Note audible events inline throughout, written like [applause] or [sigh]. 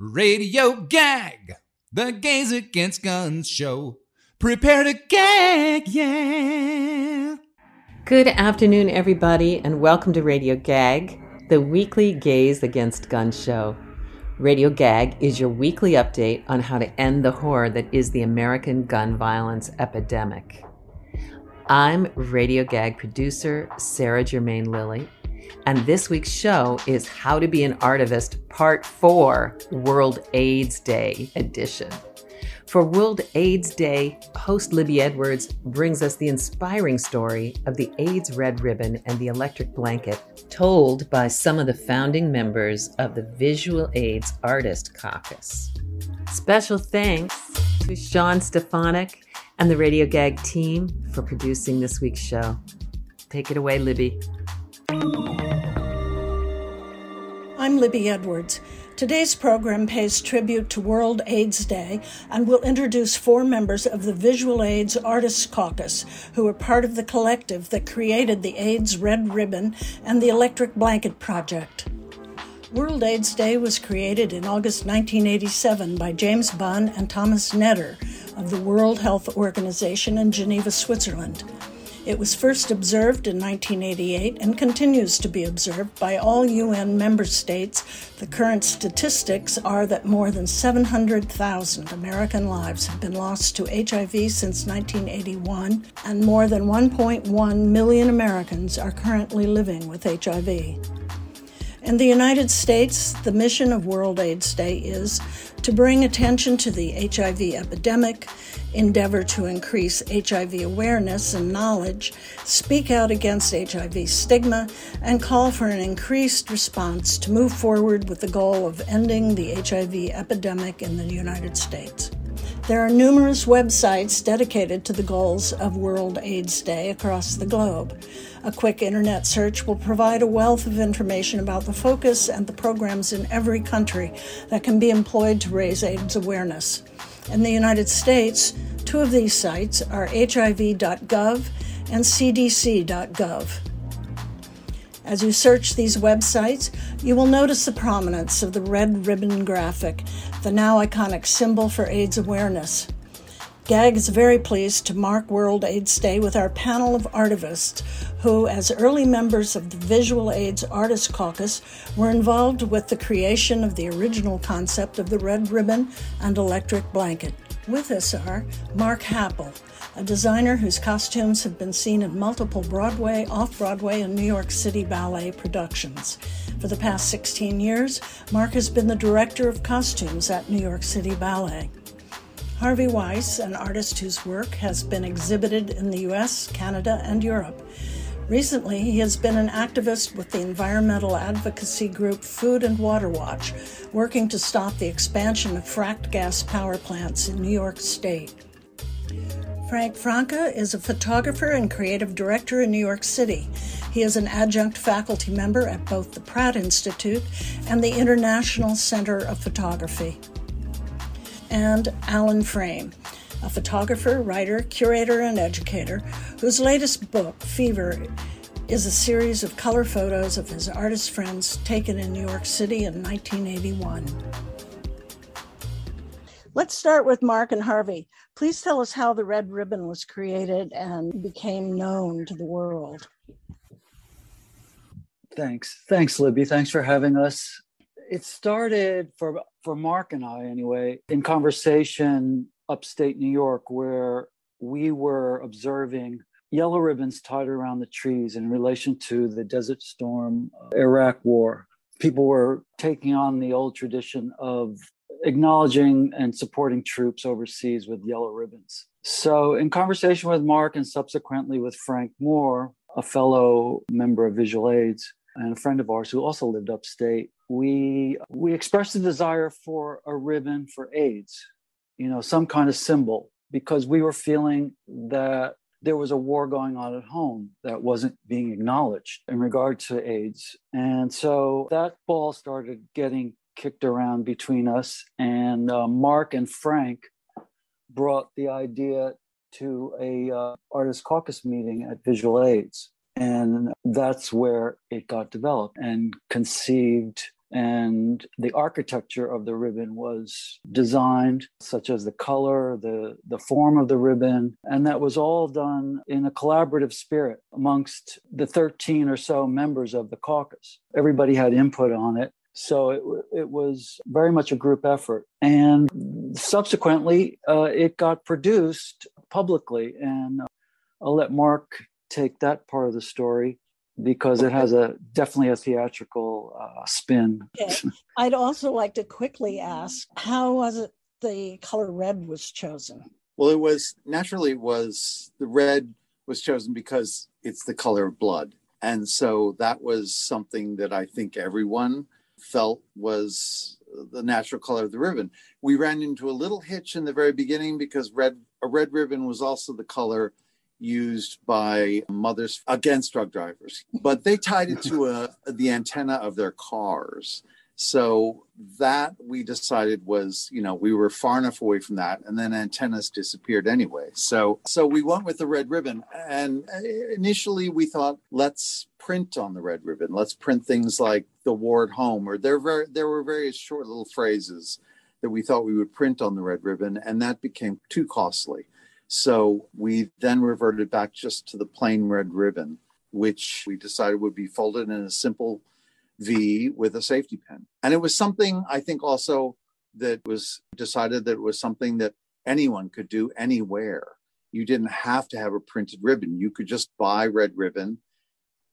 Radio Gag, the Gays Against Guns show. Prepare to gag, yeah. Good afternoon, everybody, and welcome to Radio Gag, the weekly Gays Against Guns show. Radio Gag is your weekly update on how to end the horror that is the American gun violence epidemic. I'm Radio Gag producer Sarah Germain Lilly, and this week's show is How to Be an Artivist Part 4 World AIDS Day edition. For World AIDS Day, host Libby Edwards brings us the inspiring story of the AIDS Red Ribbon and the Electric Blanket, told by some of the founding members of the Visual AIDS Artist Caucus. Special thanks to Sean Stefanik and the Radio Gag team for producing this week's show. Take it away, Libby. I'm Libby Edwards. Today's program pays tribute to World AIDS Day and will introduce four members of the Visual AIDS Artists Caucus who are part of the collective that created the AIDS Red Ribbon and the Electric Blanket Project. World AIDS Day was created in August 1987 by James Bunn and Thomas Netter of the World Health Organization in Geneva, Switzerland. It was first observed in 1988 and continues to be observed by all UN member states. The current statistics are that more than 700,000 American lives have been lost to HIV since 1981, and more than 1.1 million Americans are currently living with HIV. In the United States, the mission of World AIDS Day is to bring attention to the HIV epidemic, endeavor to increase HIV awareness and knowledge, speak out against HIV stigma, and call for an increased response to move forward with the goal of ending the HIV epidemic in the United States. There are numerous websites dedicated to the goals of World AIDS Day across the globe. A quick internet search will provide a wealth of information about the focus and the programs in every country that can be employed to raise AIDS awareness. In the United States, two of these sites are hiv.gov and cdc.gov. As you search these websites, you will notice the prominence of the red ribbon graphic, the now iconic symbol for AIDS awareness. GAG is very pleased to mark World AIDS Day with our panel of artivists who, as early members of the Visual AIDS Artists Caucus, were involved with the creation of the original concept of the red ribbon and electric blanket. With us are Marc Happel, a designer whose costumes have been seen in multiple Broadway, off Broadway, and New York City ballet productions. For the past 16 years, Marc has been the director of costumes at New York City Ballet. Harvey Weiss, an artist whose work has been exhibited in the US, Canada, and Europe. Recently, he has been an activist with the environmental advocacy group Food and Water Watch, working to stop the expansion of fracked gas power plants in New York State. Frank Franca is a photographer and creative director in New York City. He is an adjunct faculty member at both the Pratt Institute and the International Center of Photography and Alan Frame, a photographer, writer, curator, and educator whose latest book, Fever, is a series of color photos of his artist friends taken in New York City in 1981. Let's start with Marc and Harvey. Please tell us how the Red Ribbon was created and became known to the world. Thanks. Thanks, Libby. Thanks for having us. It started for for Marc and I anyway, in conversation upstate New York, where we were observing yellow ribbons tied around the trees in relation to the Desert Storm uh, Iraq War. People were taking on the old tradition of acknowledging and supporting troops overseas with yellow ribbons. So, in conversation with Marc and subsequently with Frank Moore, a fellow member of Visual AIDS and a friend of ours who also lived upstate, we we expressed a desire for a ribbon for AIDS, you know, some kind of symbol, because we were feeling that there was a war going on at home that wasn't being acknowledged in regard to AIDS. And so that ball started getting kicked around between us, and uh, Marc and Frank brought the idea to a uh, artist caucus meeting at Visual AIDS. And that's where it got developed and conceived. And the architecture of the ribbon was designed such as the color the the form of the ribbon. And that was all done in a collaborative spirit amongst the 13 or so members of the caucus. Everybody had input on it. So it, it was very much a group effort. And subsequently uh, it got produced publicly. And i'll let marc take that part of the story because it has a definitely a theatrical uh, spin. Okay. [laughs] I'd also like to quickly ask, how was it the color red was chosen? Well, it was naturally was the red was chosen because it's the color of blood, and so that was something that I think everyone felt was the natural color of the ribbon. We ran into a little hitch in the very beginning because red a red ribbon was also the color used by mothers against drug drivers, but they tied it to a, the antenna of their cars. So that we decided was, you know, we were far enough away from that, and then antennas disappeared anyway. So, so we went with the red ribbon, and initially we thought, let's print on the red ribbon. Let's print things like the war at home, or there were there were various short little phrases that we thought we would print on the red ribbon, and that became too costly. So we then reverted back just to the plain red ribbon, which we decided would be folded in a simple V with a safety pin. And it was something I think also that was decided that was something that anyone could do anywhere. You didn't have to have a printed ribbon. You could just buy red ribbon,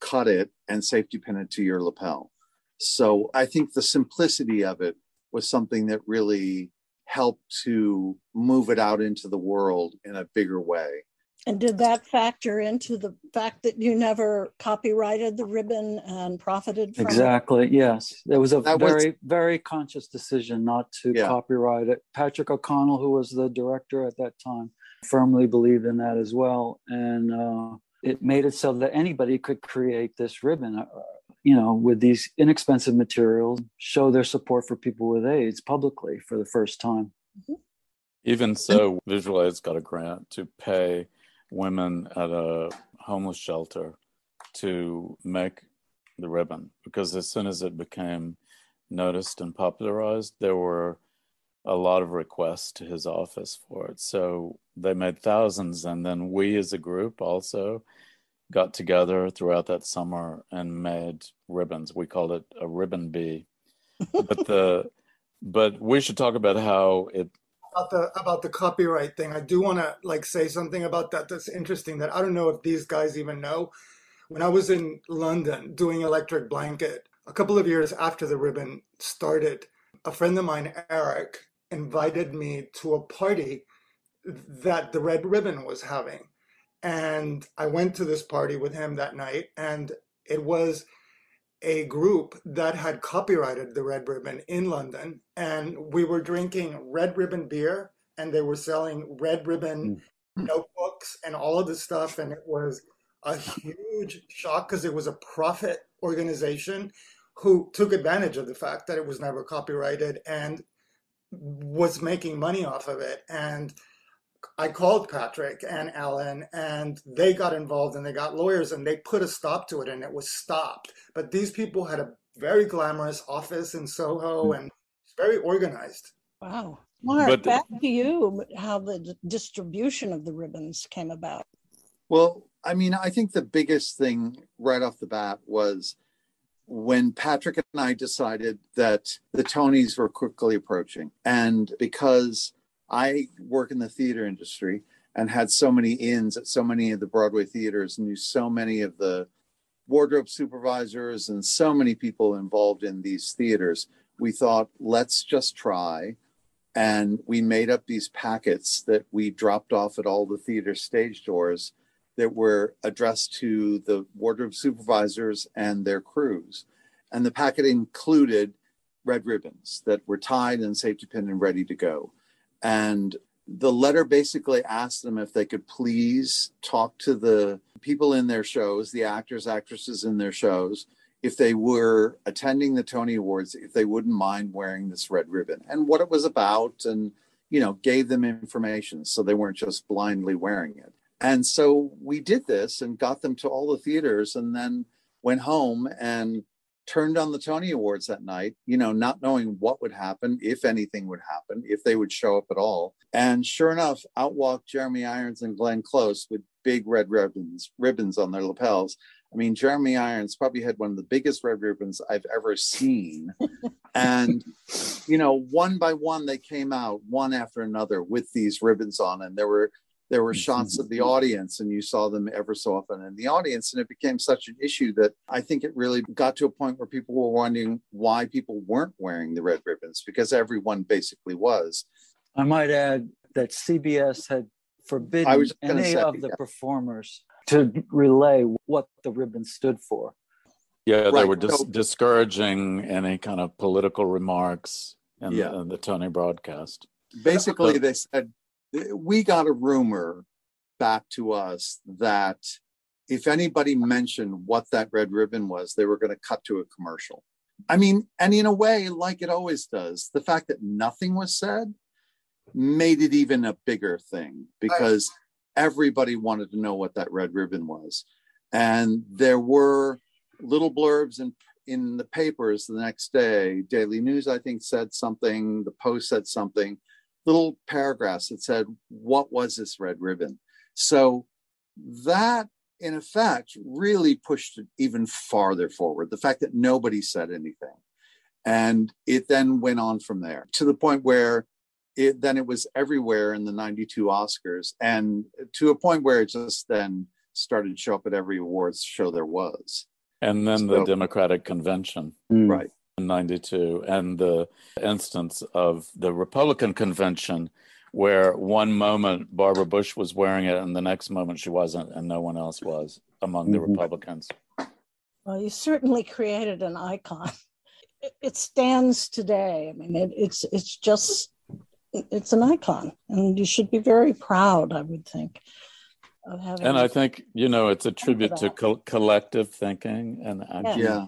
cut it, and safety pin it to your lapel. So I think the simplicity of it was something that really help to move it out into the world in a bigger way. And did that factor into the fact that you never copyrighted the ribbon and profited from exactly, it? yes. It was a that very, was, very conscious decision not to yeah. copyright it. Patrick O'Connell, who was the director at that time, firmly believed in that as well. And uh, it made it so that anybody could create this ribbon. You know, with these inexpensive materials, show their support for people with AIDS publicly for the first time. Mm-hmm. Even so, Visual AIDS got a grant to pay women at a homeless shelter to make the ribbon because as soon as it became noticed and popularized, there were a lot of requests to his office for it. So they made thousands, and then we as a group also got together throughout that summer and made ribbons. We called it a ribbon bee. but the [laughs] but we should talk about how it about the about the copyright thing. I do want to like say something about that. That's interesting. That I don't know if these guys even know. When I was in London doing Electric Blanket, a couple of years after the ribbon started, a friend of mine, Eric, invited me to a party that the Red Ribbon was having and I went to this party with him that night, and it was a group that had copyrighted the Red Ribbon in London. And we were drinking Red Ribbon beer, and they were selling Red Ribbon mm. notebooks and all of this stuff. And it was a huge shock because it was a profit organization who took advantage of the fact that it was never copyrighted and was making money off of it. And I called Patrick and Alan, and they got involved and they got lawyers and they put a stop to it, and it was stopped. But these people had a very glamorous office in Soho mm. and very organized. Wow. Marc, but, back to you, how the distribution of the ribbons came about. Well, I mean, I think the biggest thing right off the bat was when Patrick and I decided that the Tonys were quickly approaching. And because I work in the theater industry and had so many ins at so many of the Broadway theaters, knew so many of the wardrobe supervisors and so many people involved in these theaters. We thought, let's just try. And we made up these packets that we dropped off at all the theater stage doors that were addressed to the wardrobe supervisors and their crews. And the packet included red ribbons that were tied and safety pinned and ready to go. And the letter basically asked them if they could please talk to the people in their shows, the actors, actresses in their shows, if they were attending the Tony Awards, if they wouldn't mind wearing this red ribbon and what it was about, and you know, gave them information so they weren't just blindly wearing it. And so we did this and got them to all the theaters and then went home and turned on the Tony Awards that night, you know, not knowing what would happen, if anything would happen, if they would show up at all. And sure enough, out walked Jeremy Irons and Glenn Close with big red ribbons, ribbons on their lapels. I mean, Jeremy Irons probably had one of the biggest red ribbons I've ever seen. [laughs] and, you know, one by one, they came out one after another with these ribbons on. And there were there were mm-hmm. shots of the audience and you saw them ever so often in the audience and it became such an issue that i think it really got to a point where people were wondering why people weren't wearing the red ribbons because everyone basically was i might add that cbs had forbidden any say, of the yeah. performers to relay what the ribbon stood for yeah right. they were dis- so, discouraging any kind of political remarks in, yeah. the, in the tony broadcast basically they said we got a rumor back to us that if anybody mentioned what that red ribbon was, they were going to cut to a commercial. I mean, and in a way, like it always does, the fact that nothing was said made it even a bigger thing because everybody wanted to know what that red ribbon was. And there were little blurbs in in the papers the next day. Daily News, I think, said something. The Post said something little paragraphs that said, What was this red ribbon? So that, in effect, really pushed it even farther forward. The fact that nobody said anything. And it then went on from there to the point where it then it was everywhere in the 92 Oscars and to a point where it just then started to show up at every awards show there was. And then so, the Democratic convention. Hmm. Right. 92 and the instance of the Republican convention where one moment Barbara Bush was wearing it and the next moment she wasn't and no one else was among the mm-hmm. Republicans. Well, you certainly created an icon. It stands today. I mean, it, it's it's just it's an icon, and you should be very proud. I would think. Of having and I think you know it's a tribute to co- collective thinking and action. yeah.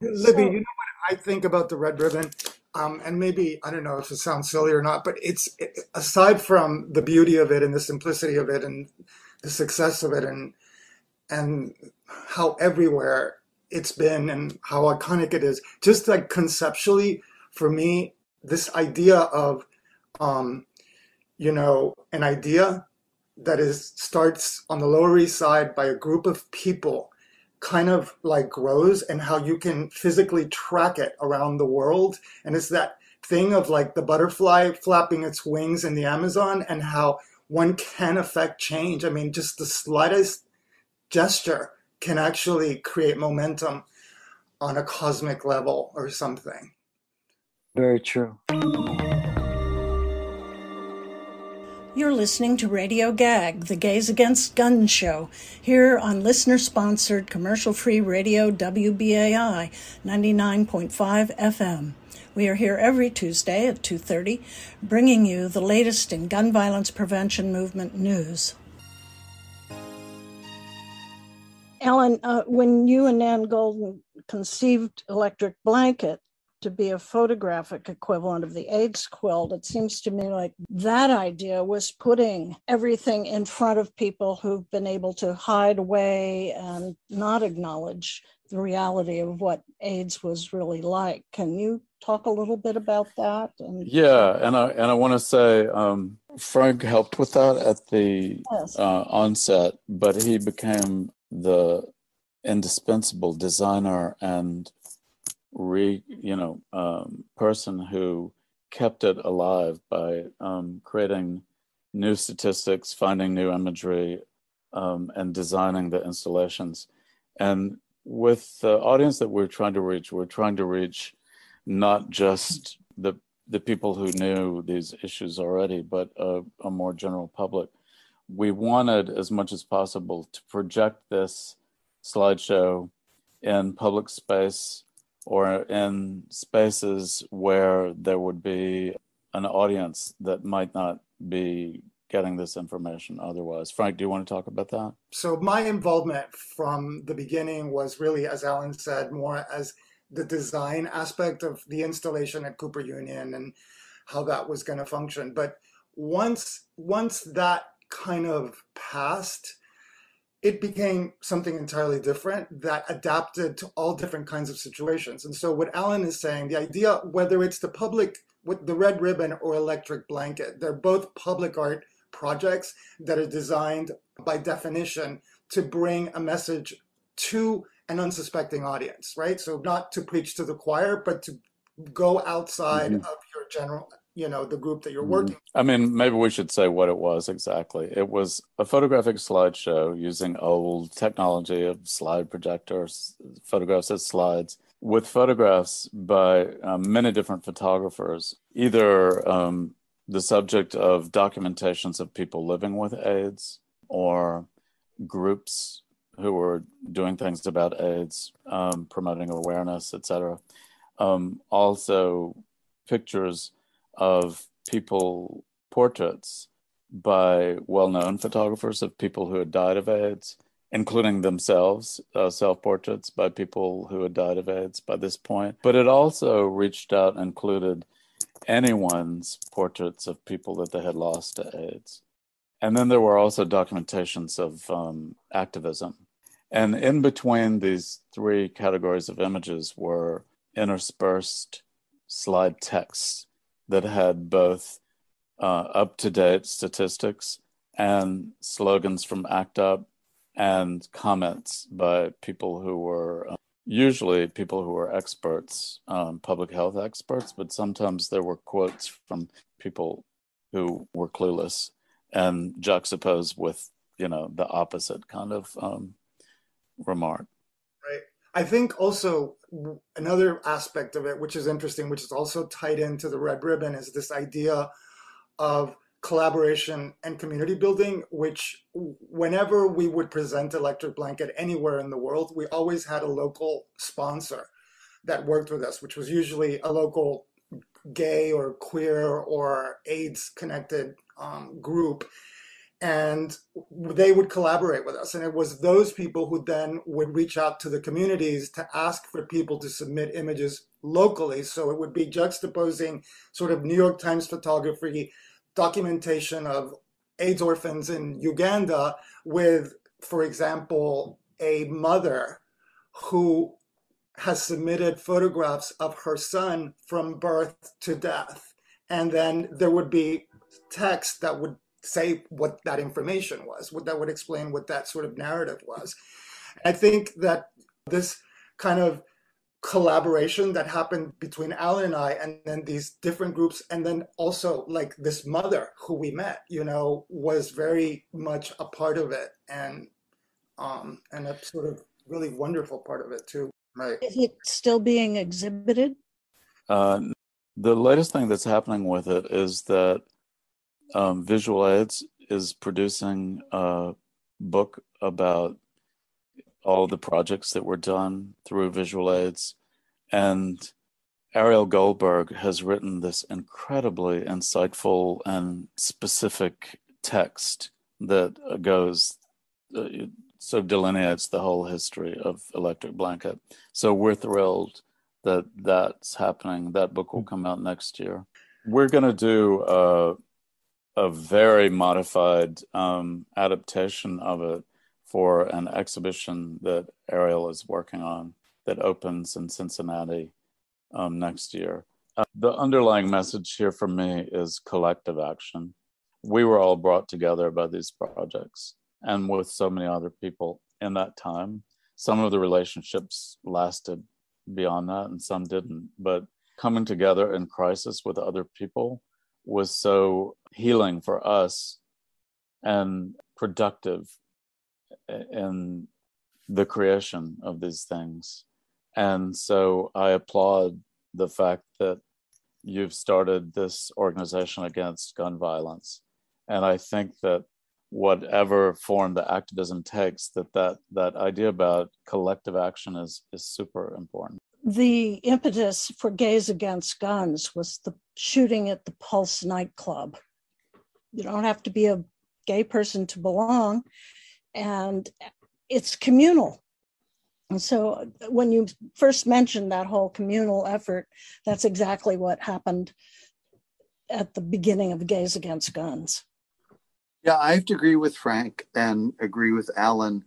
Libby, so, you know what I think about the red ribbon? Um, and maybe I don't know if it sounds silly or not, but it's it, aside from the beauty of it and the simplicity of it and the success of it and and how everywhere it's been and how iconic it is. Just like conceptually, for me, this idea of um, you know an idea that is starts on the Lower East Side by a group of people kind of like grows and how you can physically track it around the world. And it's that thing of like the butterfly flapping its wings in the Amazon and how one can affect change. I mean, just the slightest gesture can actually create momentum on a cosmic level or something. Very true. You're listening to Radio Gag, the Gays Against Guns show, here on listener sponsored commercial free radio WBAI 99.5 FM. We are here every Tuesday at 2:30 bringing you the latest in gun violence prevention movement news. Alan, uh, when you and Nan Goldin conceived Electric Blanket, to be a photographic equivalent of the AIDS quilt. It seems to me like that idea was putting everything in front of people who've been able to hide away and not acknowledge the reality of what AIDS was really like. Can you talk a little bit about that? And yeah, and I and I want to say um, Frank helped with that at the yes. uh, onset, but he became the indispensable designer and re you know um, person who kept it alive by um, creating new statistics, finding new imagery, um, and designing the installations. And with the audience that we're trying to reach, we're trying to reach not just the the people who knew these issues already, but a, a more general public. We wanted, as much as possible, to project this slideshow in public space or in spaces where there would be an audience that might not be getting this information otherwise. Frank, do you want to talk about that? So, my involvement from the beginning was really, as Alan said, more as the design aspect of the installation at Cooper Union and how that was going to function. But once once that kind of passed, it became something entirely different that adapted to all different kinds of situations. And so, what Alan is saying, the idea, whether it's the public with the red ribbon or electric blanket, they're both public art projects that are designed by definition to bring a message to an unsuspecting audience, right? So, not to preach to the choir, but to go outside mm-hmm. of your general you know the group that you're mm-hmm. working i mean maybe we should say what it was exactly it was a photographic slideshow using old technology of slide projectors photographs as slides with photographs by um, many different photographers either um, the subject of documentations of people living with aids or groups who were doing things about aids um, promoting awareness etc um, also pictures of people portraits by well-known photographers of people who had died of AIDS, including themselves, uh, self-portraits by people who had died of AIDS by this point. But it also reached out and included anyone's portraits of people that they had lost to AIDS. And then there were also documentations of um, activism. And in between these three categories of images were interspersed slide texts that had both uh, up to date statistics and slogans from ACT UP and comments by people who were uh, usually people who were experts, um, public health experts, but sometimes there were quotes from people who were clueless and juxtaposed with, you know, the opposite kind of um, remark. Right. I think also another aspect of it, which is interesting, which is also tied into the red ribbon, is this idea of collaboration and community building, which whenever we would present Electric Blanket anywhere in the world, we always had a local sponsor that worked with us, which was usually a local gay or queer or AIDS connected um, group and they would collaborate with us. And it was those people who then would reach out to the communities to ask for people to submit images locally. So it would be juxtaposing sort of new york times photography documentation of aids orphans in uganda with for example a mother who has submitted photographs of her son from birth to death. And then there would be text that would say what that information was, what that would explain what that sort of narrative was. I think that this kind of collaboration that happened between Alan and I, and then these different groups, and then also like this mother who we met, you know, was very much a part of it, and um, and a sort of really wonderful part of it too. Right? Is it still being exhibited? Uh, the latest thing that's happening with it is that um, Visual Aids is producing a book about all the projects that were done through Visual Aids. And Ariel Goldberg has written this incredibly insightful and specific text that goes, uh, so delineates the whole history of Electric Blanket. So we're thrilled that that's happening. That book will come out next year. We're going to do uh, a very modified um, adaptation of it for an exhibition that Ariel is working on that opens in Cincinnati um, next year. Uh, the underlying message here for me is collective action. We were all brought together by these projects and with so many other people in that time. Some of the relationships lasted beyond that and some didn't, but coming together in crisis with other people was so healing for us and productive in the creation of these things. And so I applaud the fact that you've started this organization against gun violence. And I think that whatever form the activism takes, that that, that idea about collective action is, is super important the impetus for Gays Against Guns was the shooting at the Pulse nightclub. You don't have to be a gay person to belong, and it's communal. And so when you first mentioned that whole communal effort, that's exactly what happened at the beginning of Gays Against Guns. Yeah, I have to agree with Frank and agree with Alan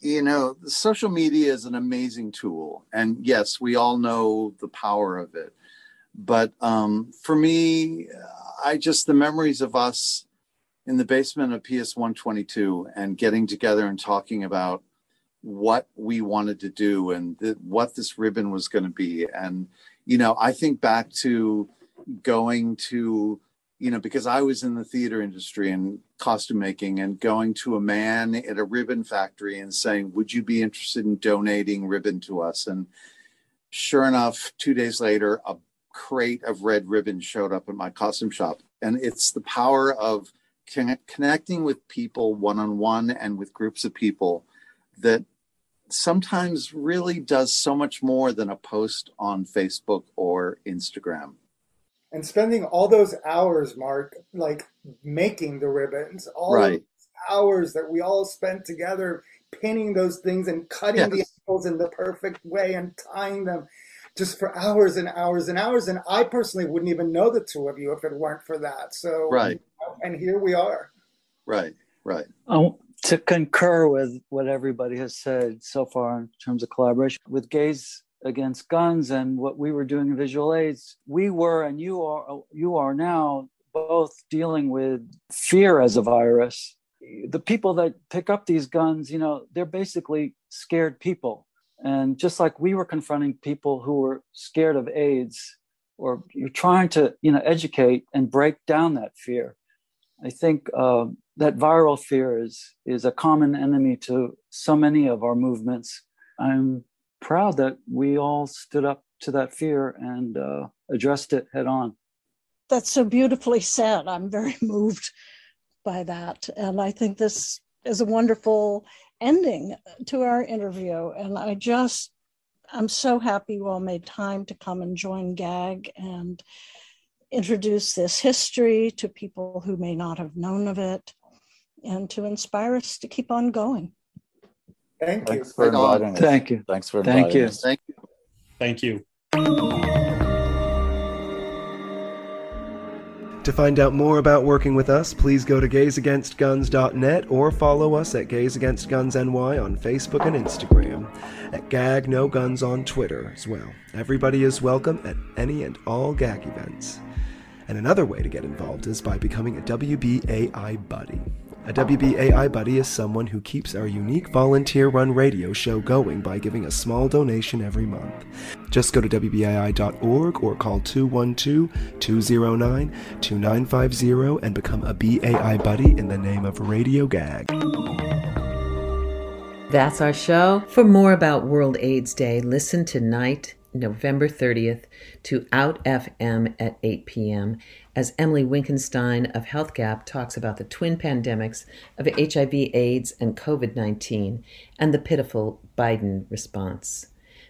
you know, social media is an amazing tool. And yes, we all know the power of it. But um, for me, I just, the memories of us in the basement of PS 122 and getting together and talking about what we wanted to do and th- what this ribbon was going to be. And, you know, I think back to going to, you know, because I was in the theater industry and costume making and going to a man at a ribbon factory and saying, Would you be interested in donating ribbon to us? And sure enough, two days later, a crate of red ribbon showed up at my costume shop. And it's the power of connecting with people one on one and with groups of people that sometimes really does so much more than a post on Facebook or Instagram. And spending all those hours, Marc, like making the ribbons, all right. hours that we all spent together pinning those things and cutting yes. the ankles in the perfect way and tying them just for hours and hours and hours. And I personally wouldn't even know the two of you if it weren't for that. So, right. And here we are. Right, right. Oh, to concur with what everybody has said so far in terms of collaboration with Gays Against Guns and what we were doing in visual aids, we were and you are you are now both dealing with fear as a virus. The people that pick up these guns, you know, they're basically scared people. And just like we were confronting people who were scared of AIDS, or you're trying to, you know, educate and break down that fear. I think uh, that viral fear is is a common enemy to so many of our movements. I'm proud that we all stood up to that fear and uh, addressed it head on. That's so beautifully said. I'm very [laughs] moved by that, and I think this is a wonderful ending to our interview. And I just, I'm so happy you all made time to come and join GAG and introduce this history to people who may not have known of it and to inspire us to keep on going. Thank Thanks you. for inviting us. Thank you. Thanks for Thank inviting you. us. Thank you. Thank you. To find out more about working with us, please go to gaysagainstguns.net or follow us at Gays Against Guns NY on Facebook and Instagram, at Gag No Guns on Twitter as well. Everybody is welcome at any and all gag events. And another way to get involved is by becoming a WBAI buddy. A WBAI buddy is someone who keeps our unique volunteer run radio show going by giving a small donation every month. Just go to WBAI.org or call 212 209 2950 and become a BAI buddy in the name of Radio Gag. That's our show. For more about World AIDS Day, listen tonight, November 30th, to Out FM at 8 p.m. as Emily Winkenstein of Health Gap talks about the twin pandemics of HIV, AIDS, and COVID 19 and the pitiful Biden response.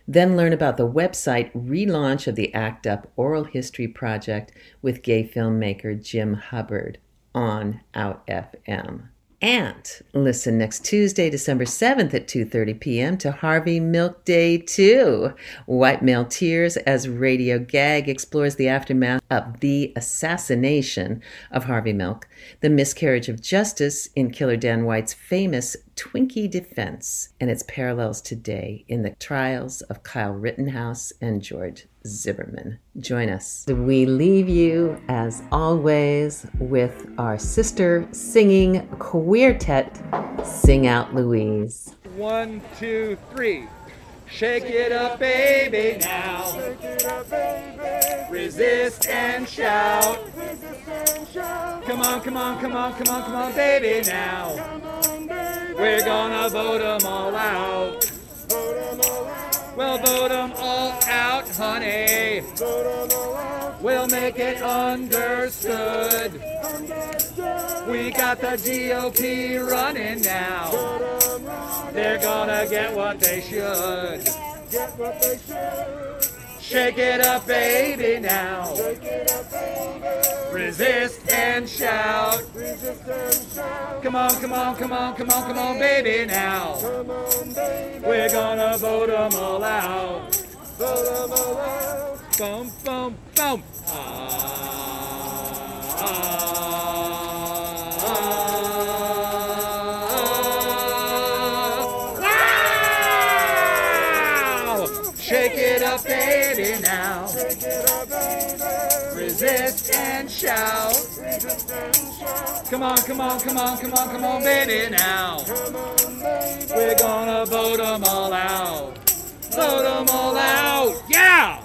Then learn about the website relaunch of the ACT UP Oral History Project with gay filmmaker Jim Hubbard on Out FM. And listen next Tuesday, December 7th at 2:30 p.m. to Harvey Milk Day 2. White Male Tears as Radio Gag explores the aftermath of the assassination of Harvey Milk, the miscarriage of justice in Killer Dan White's famous Twinkie defense, and its parallels today in the trials of Kyle Rittenhouse and George Zimmerman. Join us. We leave you, as always, with our sister singing quartet, Sing Out Louise. One, two, three. Shake it up, baby, now. Resist and shout. Come on, come on, come on, come on, come on, baby, now. We're gonna vote them all out. We'll vote them all out, honey. We'll make it understood. We got the GOP running now. They're gonna get what they should. get what they should. Shake it up, baby, now. Resist and shout. Come on, come on, come on, come on, come on, baby, now. We're gonna vote them all out. Vote them all out. Boom, boom, boom. Ah, ah. And shout. Come on, come on, come on, come on, come on, baby, now. We're gonna vote them all out. Vote them all out.